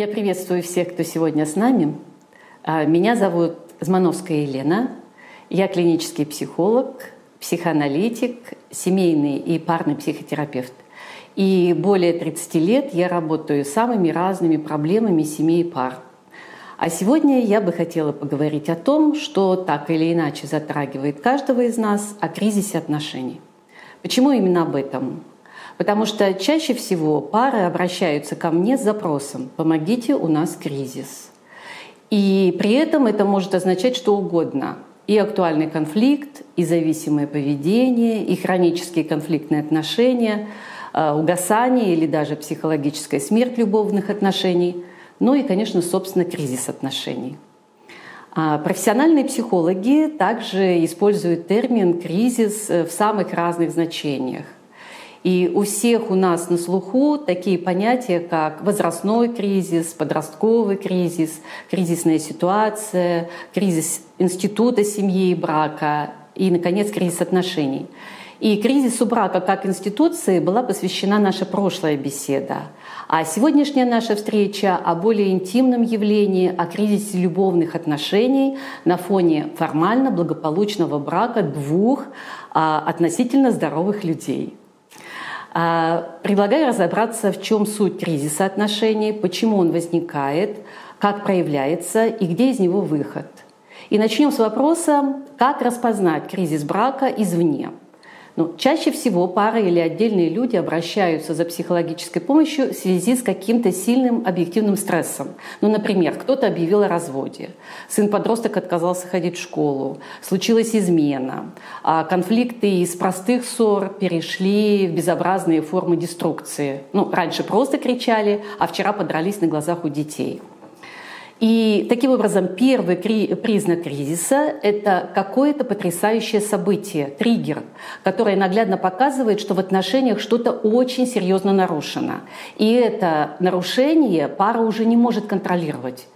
Я приветствую всех, кто сегодня с нами. А, меня зовут Змановская Елена. Я клинический психолог, психоаналитик, семейный и парный психотерапевт. И более 30 лет я работаю с самыми разными проблемами семей и пар. А сегодня я бы хотела поговорить о том, что так или иначе затрагивает каждого из нас, о кризисе отношений. Почему именно об этом? Потому что чаще всего пары обращаются ко мне с запросом «помогите, у нас кризис». И при этом это может означать что угодно. И актуальный конфликт, и зависимое поведение, и хронические конфликтные отношения, э, угасание или даже психологическая смерть любовных отношений, ну и, конечно, собственно, кризис отношений. А профессиональные психологи также используют термин «кризис» в самых разных значениях. И у всех у нас на слуху такие понятия, как возрастной кризис, подростковый кризис, кризисная ситуация, кризис института семьи и брака и, наконец, кризис отношений. И кризису брака как институции была посвящена наша прошлая беседа. А сегодняшняя наша встреча о более интимном явлении, о кризисе любовных отношений на фоне формально благополучного брака двух а, относительно здоровых людей – предлагаю разобраться, в чем суть кризиса отношений, почему он возникает, как проявляется и где из него выход. И начнем с вопроса, как распознать кризис брака извне – ну, чаще всего пары или отдельные люди обращаются за психологической помощью в связи с каким-то сильным объективным стрессом. Ну, например, кто-то объявил о разводе, сын-подросток отказался ходить в школу, случилась измена, а конфликты из простых ссор перешли в безобразные формы деструкции. Ну, раньше просто кричали, а вчера подрались на глазах у детей. И таким образом первый признак кризиса — это какое-то потрясающее событие, триггер, которое наглядно показывает, что в отношениях что-то очень серьезно нарушено. И это нарушение пара уже не может контролировать.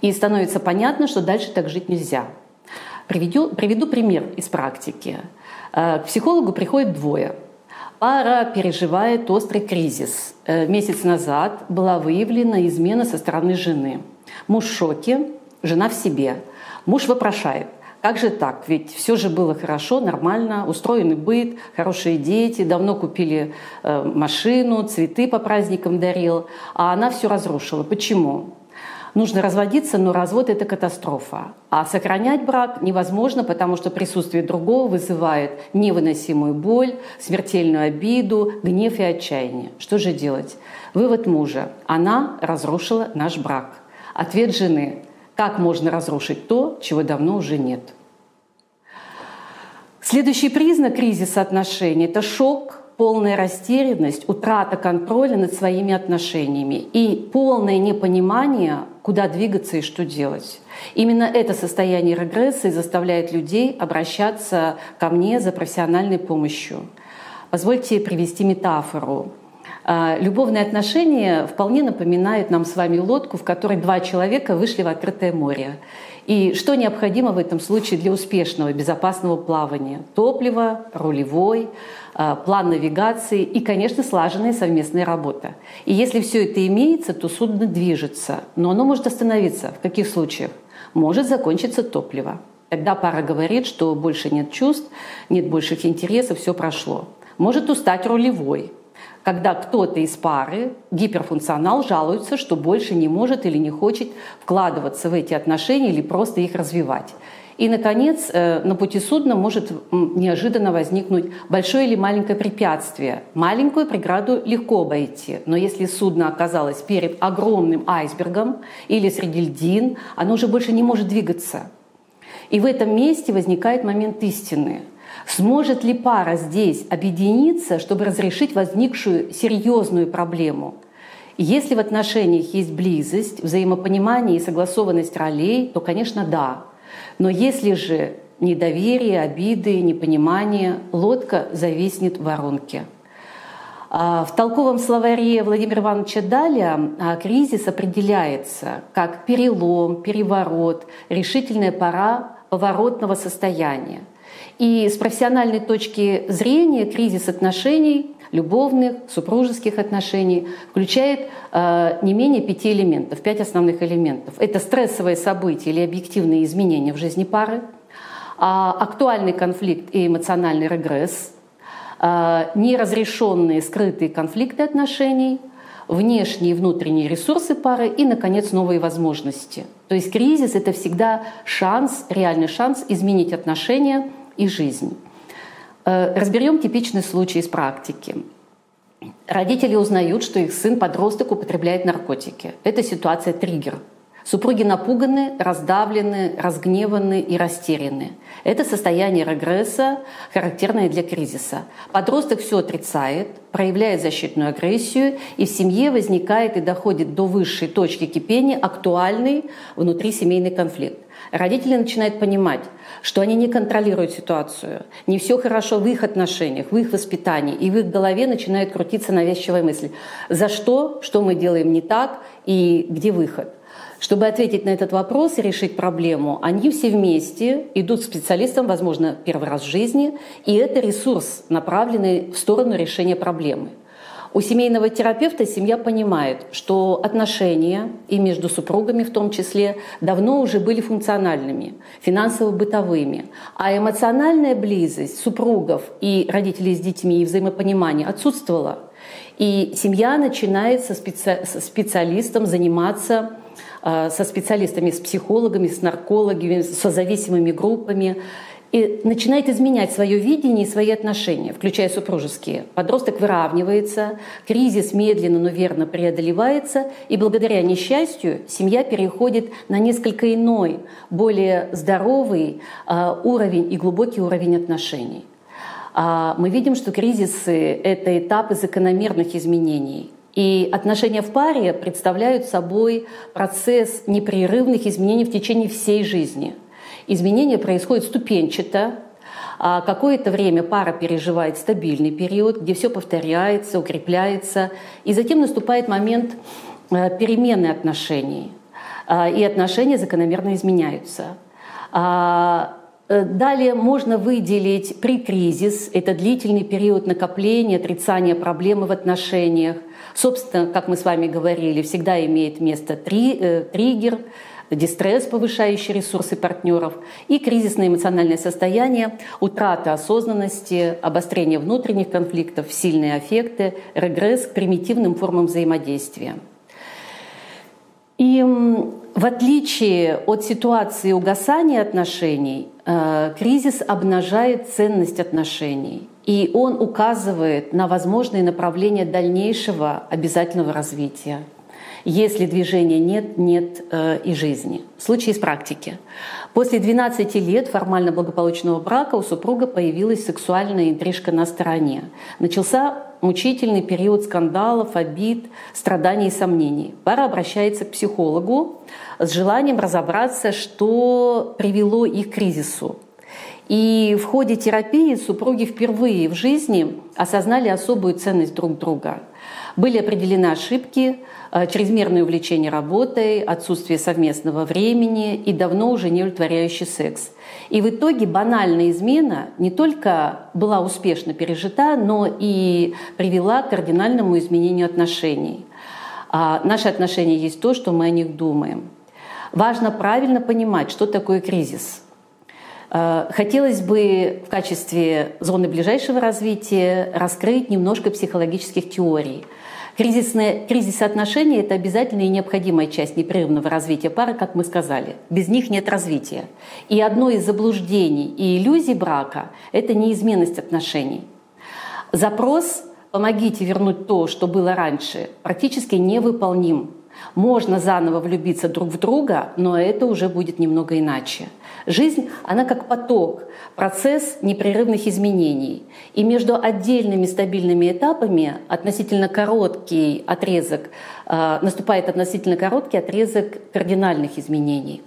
И становится понятно, что дальше так жить нельзя. Приведу, приведу пример из практики. Э, к психологу приходит двое. Пара переживает острый кризис. Э, месяц назад была выявлена измена со стороны жены – Муж в шоке, жена в себе. Муж вопрошает, как же так? Ведь все же было хорошо, нормально, устроенный быт, хорошие дети, давно купили э, машину, цветы по праздникам дарил, а она все разрушила. Почему? Нужно разводиться, но развод – это катастрофа. А сохранять брак невозможно, потому что присутствие другого вызывает невыносимую боль, смертельную обиду, гнев и отчаяние. Что же делать? Вывод мужа – она разрушила наш брак. Ответ жены – как можно разрушить то, чего давно уже нет? Следующий признак кризиса отношений – это шок, полная растерянность, утрата контроля над своими отношениями и полное непонимание, куда двигаться и что делать. Именно это состояние регресса заставляет людей обращаться ко мне за профессиональной помощью. Позвольте привести метафору. А, любовные отношения вполне напоминают нам с вами лодку, в которой два человека вышли в открытое море. И что необходимо в этом случае для успешного, безопасного плавания? Топливо, рулевой, а, план навигации и, конечно, слаженная совместная работа. И если все это имеется, то судно движется. Но оно может остановиться. В каких случаях? Может закончиться топливо. Тогда пара говорит, что больше нет чувств, нет больших интересов, все прошло. Может устать рулевой, когда кто-то из пары, гиперфункционал, жалуется, что больше не может или не хочет вкладываться в эти отношения или просто их развивать. И, наконец, э, на пути судна может неожиданно возникнуть большое или маленькое препятствие. Маленькую преграду легко обойти, но если судно оказалось перед огромным айсбергом или среди льдин, оно уже больше не может двигаться. И в этом месте возникает момент истины – Сможет ли пара здесь объединиться, чтобы разрешить возникшую серьезную проблему? Если в отношениях есть близость, взаимопонимание и согласованность ролей, то, конечно, да. Но если же недоверие, обиды, непонимание, лодка зависнет в воронке. А, в толковом словаре Владимира Ивановича Даля а, кризис определяется как перелом, переворот, решительная пора поворотного состояния – И с профессиональной точки зрения кризис отношений, любовных, супружеских отношений, включает э, не менее пяти элементов, пять основных элементов. Это стрессовые события или объективные изменения в жизни пары, э, актуальный конфликт и эмоциональный регресс, э, неразрешенные скрытые конфликты отношений – внешние и внутренние ресурсы пары и, наконец, новые возможности. То есть кризис — это всегда шанс, реальный шанс изменить отношения и жизнь. Э, разберем типичный случай из практики. Родители узнают, что их сын-подросток употребляет наркотики. Это ситуация триггер — Супруги напуганы, раздавлены, разгневаны и растеряны. Это состояние регресса, характерное для кризиса. Подросток все отрицает, проявляет защитную агрессию, и в семье возникает и доходит до высшей точки кипения актуальный внутрисемейный конфликт. Родители начинают понимать, что они не контролируют ситуацию, не все хорошо в их отношениях, в их воспитании, и в их голове начинает крутиться навязчивая мысль. За что, что мы делаем не так и где выход? Чтобы ответить на этот вопрос и решить проблему, они все вместе идут к специалистам, возможно, первый раз в жизни, и это ресурс, направленный в сторону решения проблемы. У семейного терапевта семья понимает, что отношения, и между супругами в том числе, давно уже были функциональными, финансово-бытовыми, а эмоциональная близость супругов и родителей с детьми и взаимопонимание отсутствовала. И семья начинает со, специ... специалистом заниматься Э, со специалистами, с психологами, с наркологами, со зависимыми группами и начинает изменять свое видение и свои отношения, включая супружеские. Подросток выравнивается, кризис медленно, но верно преодолевается, и благодаря несчастью семья переходит на несколько иной, более здоровый э, уровень и глубокий уровень отношений. А мы видим, что кризисы — это этапы закономерных изменений — и отношения в паре представляют собой процесс непрерывных изменений в течение всей жизни. Изменения происходят ступенчато, а какое-то время пара переживает стабильный период, где все повторяется, укрепляется, и затем наступает момент э, перемены отношений, а, и отношения закономерно изменяются. А, э, далее можно выделить прикризис, это длительный период накопления, отрицания проблемы в отношениях, Собственно, как мы с вами говорили, всегда имеет место три, э, триггер, дистресс, повышающий ресурсы партнеров, и кризисное эмоциональное состояние, утрата осознанности, обострение внутренних конфликтов, сильные аффекты, регресс к примитивным формам взаимодействия. И в отличие от ситуации угасания отношений, э, кризис обнажает ценность отношений. И он указывает на возможные направления дальнейшего обязательного развития. Если движения нет, нет э, и жизни. Случай из практики. После 12 лет формально благополучного брака у супруга появилась сексуальная интрижка на стороне. Начался мучительный период скандалов, обид, страданий и сомнений. Пара обращается к психологу с желанием разобраться, что привело их к кризису. И в ходе терапии супруги впервые в жизни осознали особую ценность друг друга. Были определены ошибки, э, чрезмерное увлечение работой, отсутствие совместного времени и давно уже не удовлетворяющий секс. И в итоге банальная измена не только была успешно пережита, но и привела к кардинальному изменению отношений. А наши отношения есть то, что мы о них думаем. Важно правильно понимать, что такое кризис – хотелось бы в качестве зоны ближайшего развития раскрыть немножко психологических теорий. Кризисные, кризис отношений – это обязательная и необходимая часть непрерывного развития пары, как мы сказали. Без них нет развития. И одно из заблуждений и иллюзий брака – это неизменность отношений. Запрос «помогите вернуть то, что было раньше» практически невыполним. Можно заново влюбиться друг в друга, но это уже будет немного иначе – Жизнь, она как поток, процесс непрерывных изменений. И между отдельными стабильными этапами относительно короткий отрезок, э, наступает относительно короткий отрезок кардинальных изменений.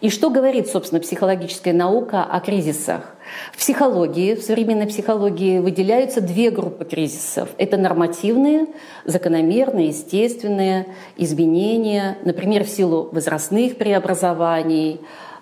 И что говорит, собственно, психологическая наука о кризисах? В психологии, в современной психологии выделяются две группы кризисов. Это нормативные, закономерные, естественные изменения, например, в силу возрастных преобразований,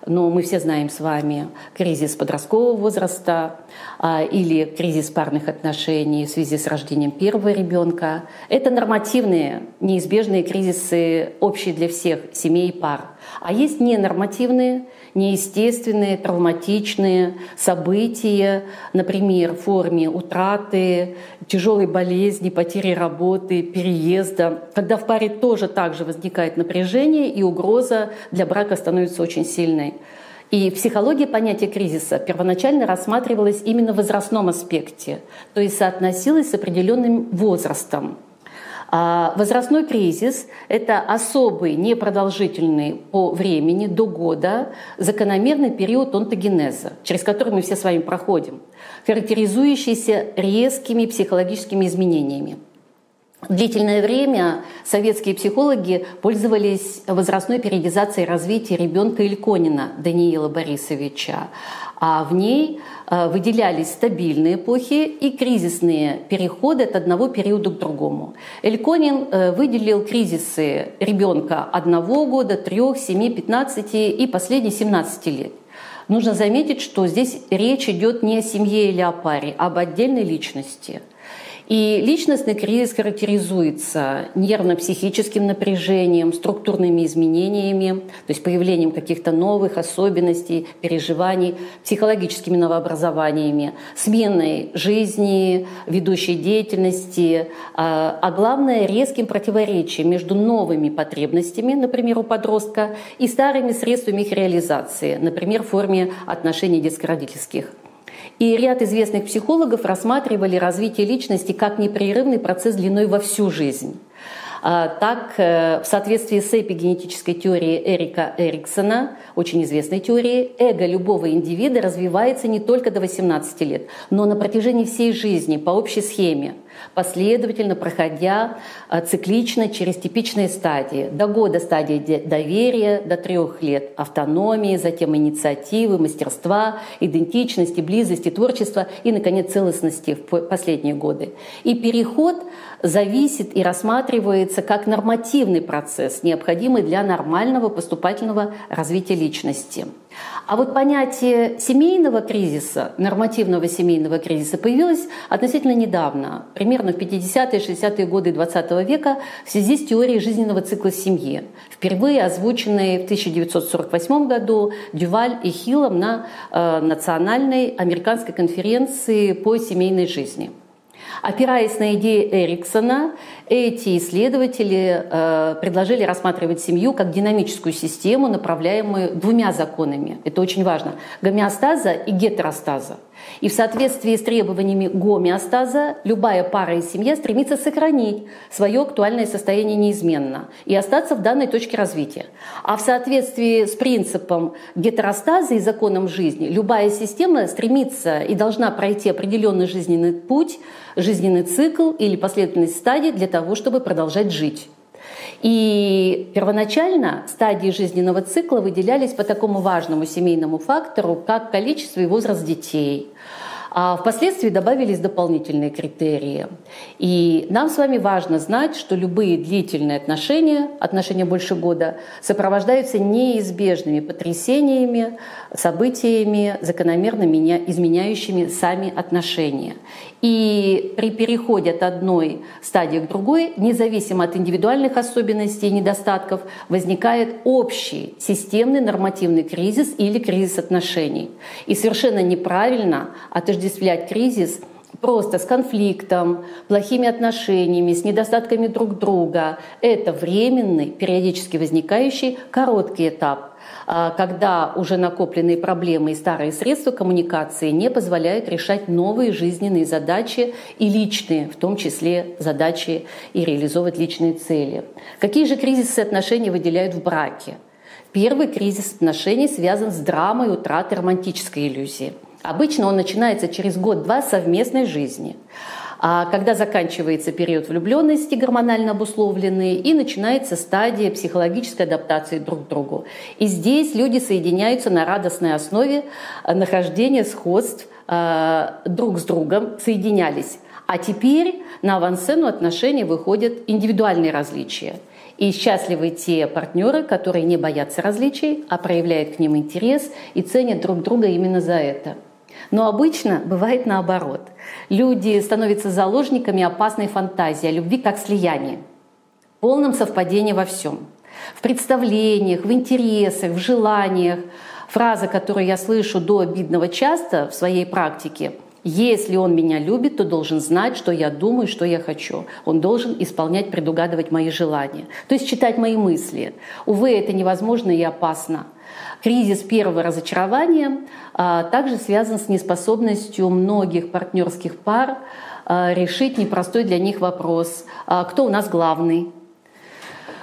но мы все знаем с вами кризис подросткового возраста а, или кризис парных отношений в связи с рождением первого ребенка. Это нормативные, неизбежные кризисы, общие для всех семей и пар. А есть ненормативные, неестественные, травматичные события, например, в форме утраты, тяжелой болезни, потери работы, переезда, когда в паре тоже также возникает напряжение и угроза для брака становится очень сильной. И в психологии понятие кризиса первоначально рассматривалось именно в возрастном аспекте, то есть соотносилось с определенным возрастом. А возрастной кризис – это особый, непродолжительный по времени, до года, закономерный период онтогенеза, через который мы все с вами проходим, характеризующийся резкими психологическими изменениями. Длительное время советские психологи пользовались возрастной периодизацией развития ребенка Ильконина Даниила Борисовича, а в ней э, выделялись стабильные эпохи и кризисные переходы от одного периода к другому. Эльконин э, выделил кризисы ребенка одного года, трех, семи, пятнадцати и последних 17 лет. Нужно заметить, что здесь речь идет не о семье или о паре, а об отдельной личности – и личностный кризис характеризуется нервно-психическим напряжением, структурными изменениями, то есть появлением каких-то новых особенностей, переживаний, психологическими новообразованиями, сменой жизни, ведущей деятельности, а, а главное резким противоречием между новыми потребностями, например, у подростка, и старыми средствами их реализации, например, в форме отношений детско-родительских. И ряд известных психологов рассматривали развитие личности как непрерывный процесс длиной во всю жизнь. А, так, э, в соответствии с эпигенетической теорией Эрика Эриксона, очень известной теорией, эго любого индивида развивается не только до 18 лет, но на протяжении всей жизни по общей схеме – последовательно проходя а, циклично через типичные стадии. До года стадии доверия, до трех лет автономии, затем инициативы, мастерства, идентичности, близости, творчества и, наконец, целостности в последние годы. И переход зависит и рассматривается как нормативный процесс, необходимый для нормального поступательного развития личности. А вот понятие семейного кризиса, нормативного семейного кризиса появилось относительно недавно, примерно в 50-е, 60-е годы 20 века в связи с теорией жизненного цикла семьи, впервые озвученной в 1948 году Дюваль и Хиллом на э, национальной американской конференции по семейной жизни. Опираясь на идеи Эриксона, эти исследователи э, предложили рассматривать семью как динамическую систему, направляемую двумя законами. Это очень важно. Гомеостаза и гетеростаза. И в соответствии с требованиями гомеостаза любая пара и семья стремится сохранить свое актуальное состояние неизменно и остаться в данной точке развития. А в соответствии с принципом гетеростаза и законом жизни любая система стремится и должна пройти определенный жизненный путь, жизненный цикл или последовательность стадий для того, чтобы продолжать жить. И первоначально стадии жизненного цикла выделялись по такому важному семейному фактору, как количество и возраст детей. А впоследствии добавились дополнительные критерии. И нам с вами важно знать, что любые длительные отношения, отношения больше года, сопровождаются неизбежными потрясениями, событиями, закономерно меня, изменяющими сами отношения. И при переходе от одной стадии к другой, независимо от индивидуальных особенностей и недостатков, возникает общий системный нормативный кризис или кризис отношений. И совершенно неправильно отождествлять кризис просто с конфликтом, плохими отношениями, с недостатками друг друга. Это временный, периодически возникающий короткий этап – когда уже накопленные проблемы и старые средства коммуникации не позволяют решать новые жизненные задачи и личные, в том числе задачи и реализовывать личные цели. Какие же кризисы отношений выделяют в браке? Первый кризис отношений связан с драмой утраты романтической иллюзии. Обычно он начинается через год-два совместной жизни. А когда заканчивается период влюбленности гормонально обусловленный и начинается стадия психологической адаптации друг к другу. И здесь люди соединяются на радостной основе э, нахождения сходств э, друг с другом, соединялись. А теперь на авансцену отношений выходят индивидуальные различия. И счастливы те партнеры, которые не боятся различий, а проявляют к ним интерес и ценят друг друга именно за это. Но обычно бывает наоборот. Люди становятся заложниками опасной фантазии о любви как слиянии, полном совпадении во всем. В представлениях, в интересах, в желаниях. Фраза, которую я слышу до обидного часто в своей практике – если он меня любит, то должен знать, что я думаю, что я хочу. Он должен исполнять, предугадывать мои желания. То есть читать мои мысли. Увы, это невозможно и опасно. Кризис первого разочарования а, также связан с неспособностью многих партнерских пар а, решить непростой для них вопрос, а, кто у нас главный.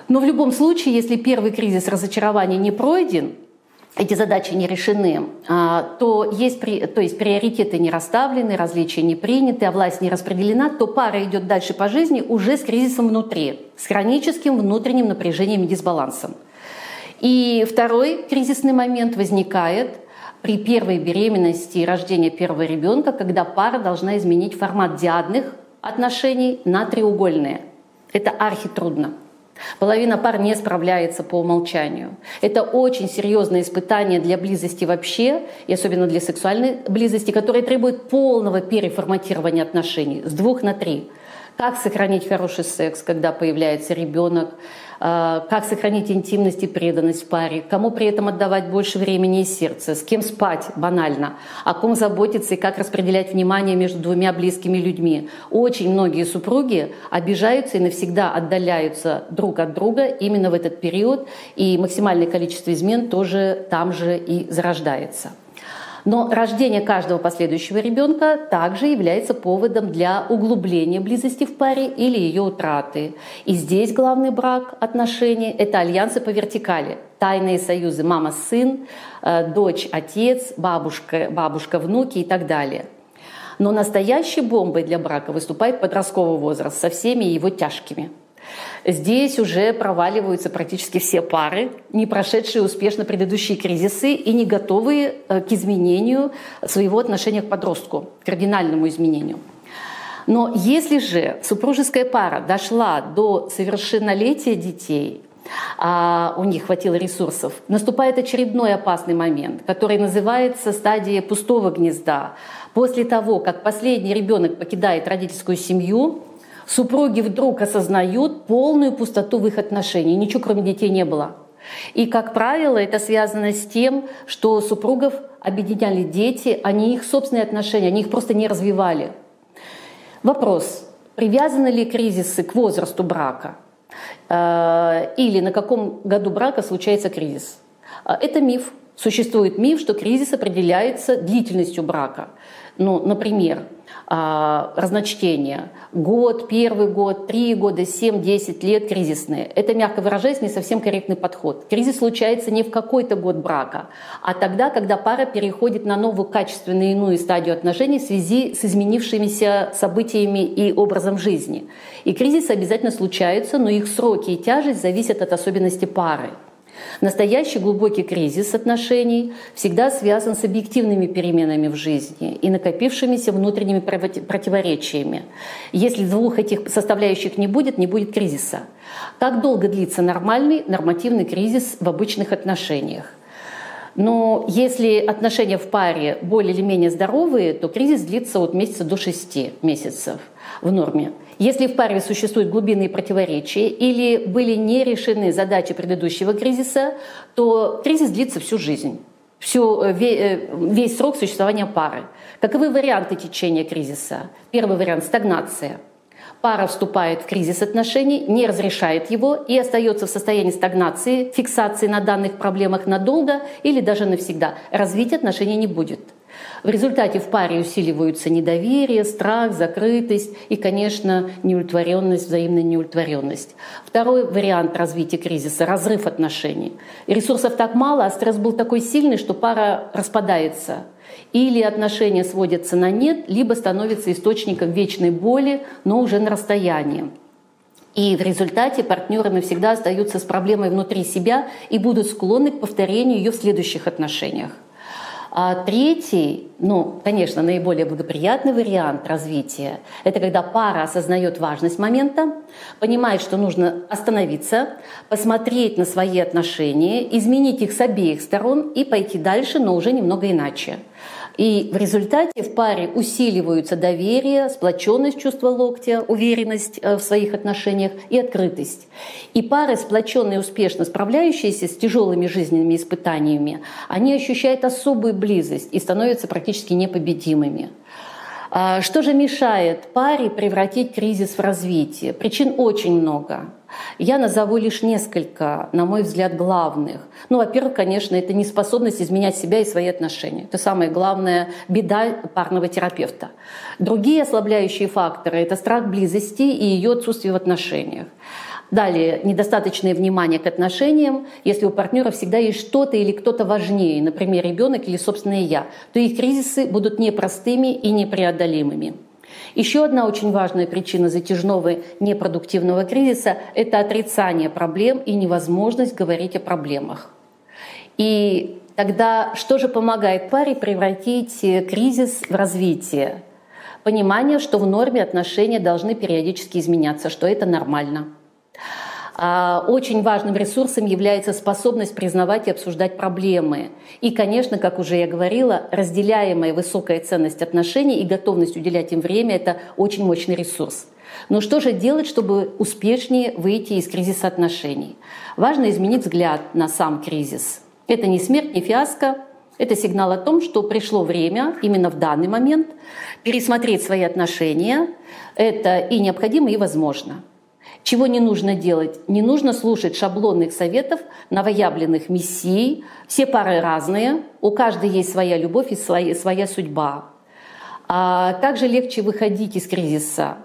Но в любом случае, если первый кризис разочарования не пройден, эти задачи не решены, то есть, то есть приоритеты не расставлены, различия не приняты, а власть не распределена, то пара идет дальше по жизни уже с кризисом внутри, с хроническим внутренним напряжением и дисбалансом. И второй кризисный момент возникает при первой беременности и рождении первого ребенка, когда пара должна изменить формат диадных отношений на треугольные. Это архитрудно. Половина пар не справляется по умолчанию. Это очень серьезное испытание для близости вообще, и особенно для сексуальной близости, которое требует полного переформатирования отношений с двух на три. Как сохранить хороший секс, когда появляется ребенок, как сохранить интимность и преданность в паре, кому при этом отдавать больше времени и сердца, с кем спать, банально, о ком заботиться и как распределять внимание между двумя близкими людьми. Очень многие супруги обижаются и навсегда отдаляются друг от друга именно в этот период, и максимальное количество измен тоже там же и зарождается. Но рождение каждого последующего ребенка также является поводом для углубления близости в паре или ее утраты. И здесь главный брак отношений – это альянсы по вертикали. Тайные союзы мама-сын, э, дочь-отец, бабушка-внуки и так далее. Но настоящей бомбой для брака выступает подростковый возраст со всеми его тяжкими – Здесь уже проваливаются практически все пары, не прошедшие успешно предыдущие кризисы и не готовые э, к изменению своего отношения к подростку, к кардинальному изменению. Но если же супружеская пара дошла до совершеннолетия детей, а у них хватило ресурсов, наступает очередной опасный момент, который называется стадия пустого гнезда. После того, как последний ребенок покидает родительскую семью, Супруги вдруг осознают полную пустоту в их отношениях. Ничего кроме детей не было. И, как правило, это связано с тем, что супругов объединяли дети, они их собственные отношения, они их просто не развивали. Вопрос, привязаны ли кризисы к возрасту брака? Э, или на каком году брака случается кризис? Э, это миф. Существует миф, что кризис определяется длительностью брака. Ну, например, а, разночтения. Год, первый год, три года, семь, десять лет кризисные. Это, мягко выражаясь, не совсем корректный подход. Кризис случается не в какой-то год брака, а тогда, когда пара переходит на новую качественную иную стадию отношений в связи с изменившимися событиями и образом жизни. И кризисы обязательно случаются, но их сроки и тяжесть зависят от особенностей пары. Настоящий глубокий кризис отношений всегда связан с объективными переменами в жизни и накопившимися внутренними противоречиями. Если двух этих составляющих не будет, не будет кризиса. Как долго длится нормальный нормативный кризис в обычных отношениях? Но если отношения в паре более или менее здоровые, то кризис длится от месяца до шести месяцев в норме. Если в паре существуют глубинные противоречия или были не решены задачи предыдущего кризиса, то кризис длится всю жизнь всю, э, э, весь срок существования пары. Каковы варианты течения кризиса? Первый вариант – стагнация. Пара вступает в кризис отношений, не разрешает его и остается в состоянии стагнации, фиксации на данных проблемах надолго или даже навсегда. Развить отношений не будет. В результате в паре усиливаются недоверие, страх, закрытость и, конечно, неудовлетворенность, взаимная неудовлетворенность. Второй вариант развития кризиса – разрыв отношений. И ресурсов так мало, а стресс был такой сильный, что пара распадается. Или отношения сводятся на нет, либо становятся источником вечной боли, но уже на расстоянии. И в результате партнеры навсегда остаются с проблемой внутри себя и будут склонны к повторению ее в следующих отношениях. А третий, ну, конечно, наиболее благоприятный вариант развития – это когда пара осознает важность момента, понимает, что нужно остановиться, посмотреть на свои отношения, изменить их с обеих сторон и пойти дальше, но уже немного иначе. И в результате в паре усиливаются доверие, сплоченность чувства локтя, уверенность э, в своих отношениях и открытость. И пары, сплоченные успешно справляющиеся с тяжелыми жизненными испытаниями, они ощущают особую близость и становятся практически непобедимыми. А что же мешает паре превратить кризис в развитие? Причин очень много. Я назову лишь несколько, на мой взгляд, главных. Ну, во-первых, конечно, это неспособность изменять себя и свои отношения. Это самая главная беда парного терапевта. Другие ослабляющие факторы – это страх близости и ее отсутствие в отношениях. Далее, недостаточное внимание к отношениям. Если у партнера всегда есть что-то или кто-то важнее, например, ребенок или собственное я, то их кризисы будут непростыми и непреодолимыми. Еще одна очень важная причина затяжного непродуктивного кризиса – это отрицание проблем и невозможность говорить о проблемах. И тогда что же помогает паре превратить кризис в развитие? Понимание, что в норме отношения должны периодически изменяться, что это нормально – очень важным ресурсом является способность признавать и обсуждать проблемы. И, конечно, как уже я говорила, разделяемая высокая ценность отношений и готовность уделять им время – это очень мощный ресурс. Но что же делать, чтобы успешнее выйти из кризиса отношений? Важно изменить взгляд на сам кризис. Это не смерть, не фиаско, это сигнал о том, что пришло время именно в данный момент пересмотреть свои отношения. Это и необходимо, и возможно. Чего не нужно делать? Не нужно слушать шаблонных советов новоявленных мессий. Все пары разные, у каждой есть своя любовь и своя, своя судьба. А также легче выходить из кризиса,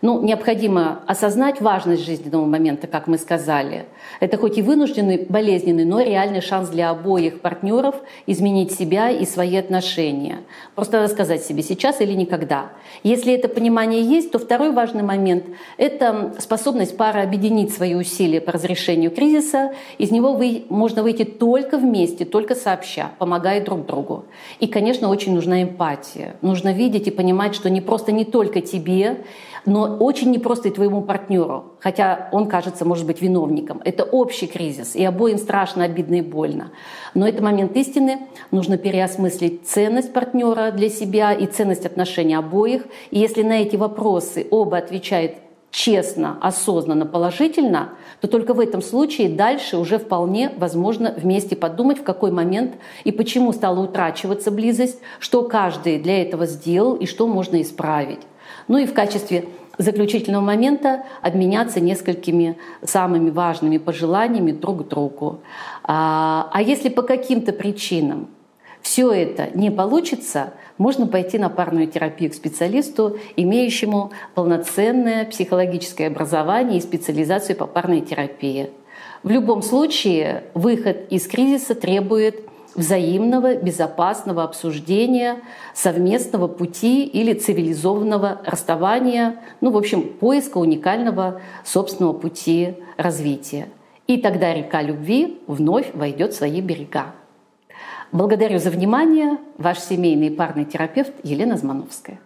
ну, необходимо осознать важность жизненного момента, как мы сказали. Это хоть и вынужденный, болезненный, но реальный шанс для обоих партнеров изменить себя и свои отношения. Просто надо сказать себе сейчас или никогда. Если это понимание есть, то второй важный момент – это способность пары объединить свои усилия по разрешению кризиса. Из него вы, можно выйти только вместе, только сообща, помогая друг другу. И, конечно, очень нужна эмпатия. Нужно видеть и понимать, что не просто не только тебе, но очень непросто и твоему партнеру, хотя он кажется, может быть, виновником. Это общий кризис, и обоим страшно, обидно и больно. Но это момент истины, нужно переосмыслить ценность партнера для себя и ценность отношений обоих. И если на эти вопросы оба отвечают честно, осознанно, положительно, то только в этом случае дальше уже вполне возможно вместе подумать, в какой момент и почему стала утрачиваться близость, что каждый для этого сделал и что можно исправить. Ну и в качестве заключительного момента обменяться несколькими самыми важными пожеланиями друг другу. А, а если по каким-то причинам все это не получится, можно пойти на парную терапию к специалисту, имеющему полноценное психологическое образование и специализацию по парной терапии. В любом случае выход из кризиса требует взаимного безопасного обсуждения, совместного пути или цивилизованного расставания, ну, в общем, поиска уникального собственного пути развития. И тогда река любви вновь войдет в свои берега. Благодарю за внимание. Ваш семейный парный терапевт Елена Змановская.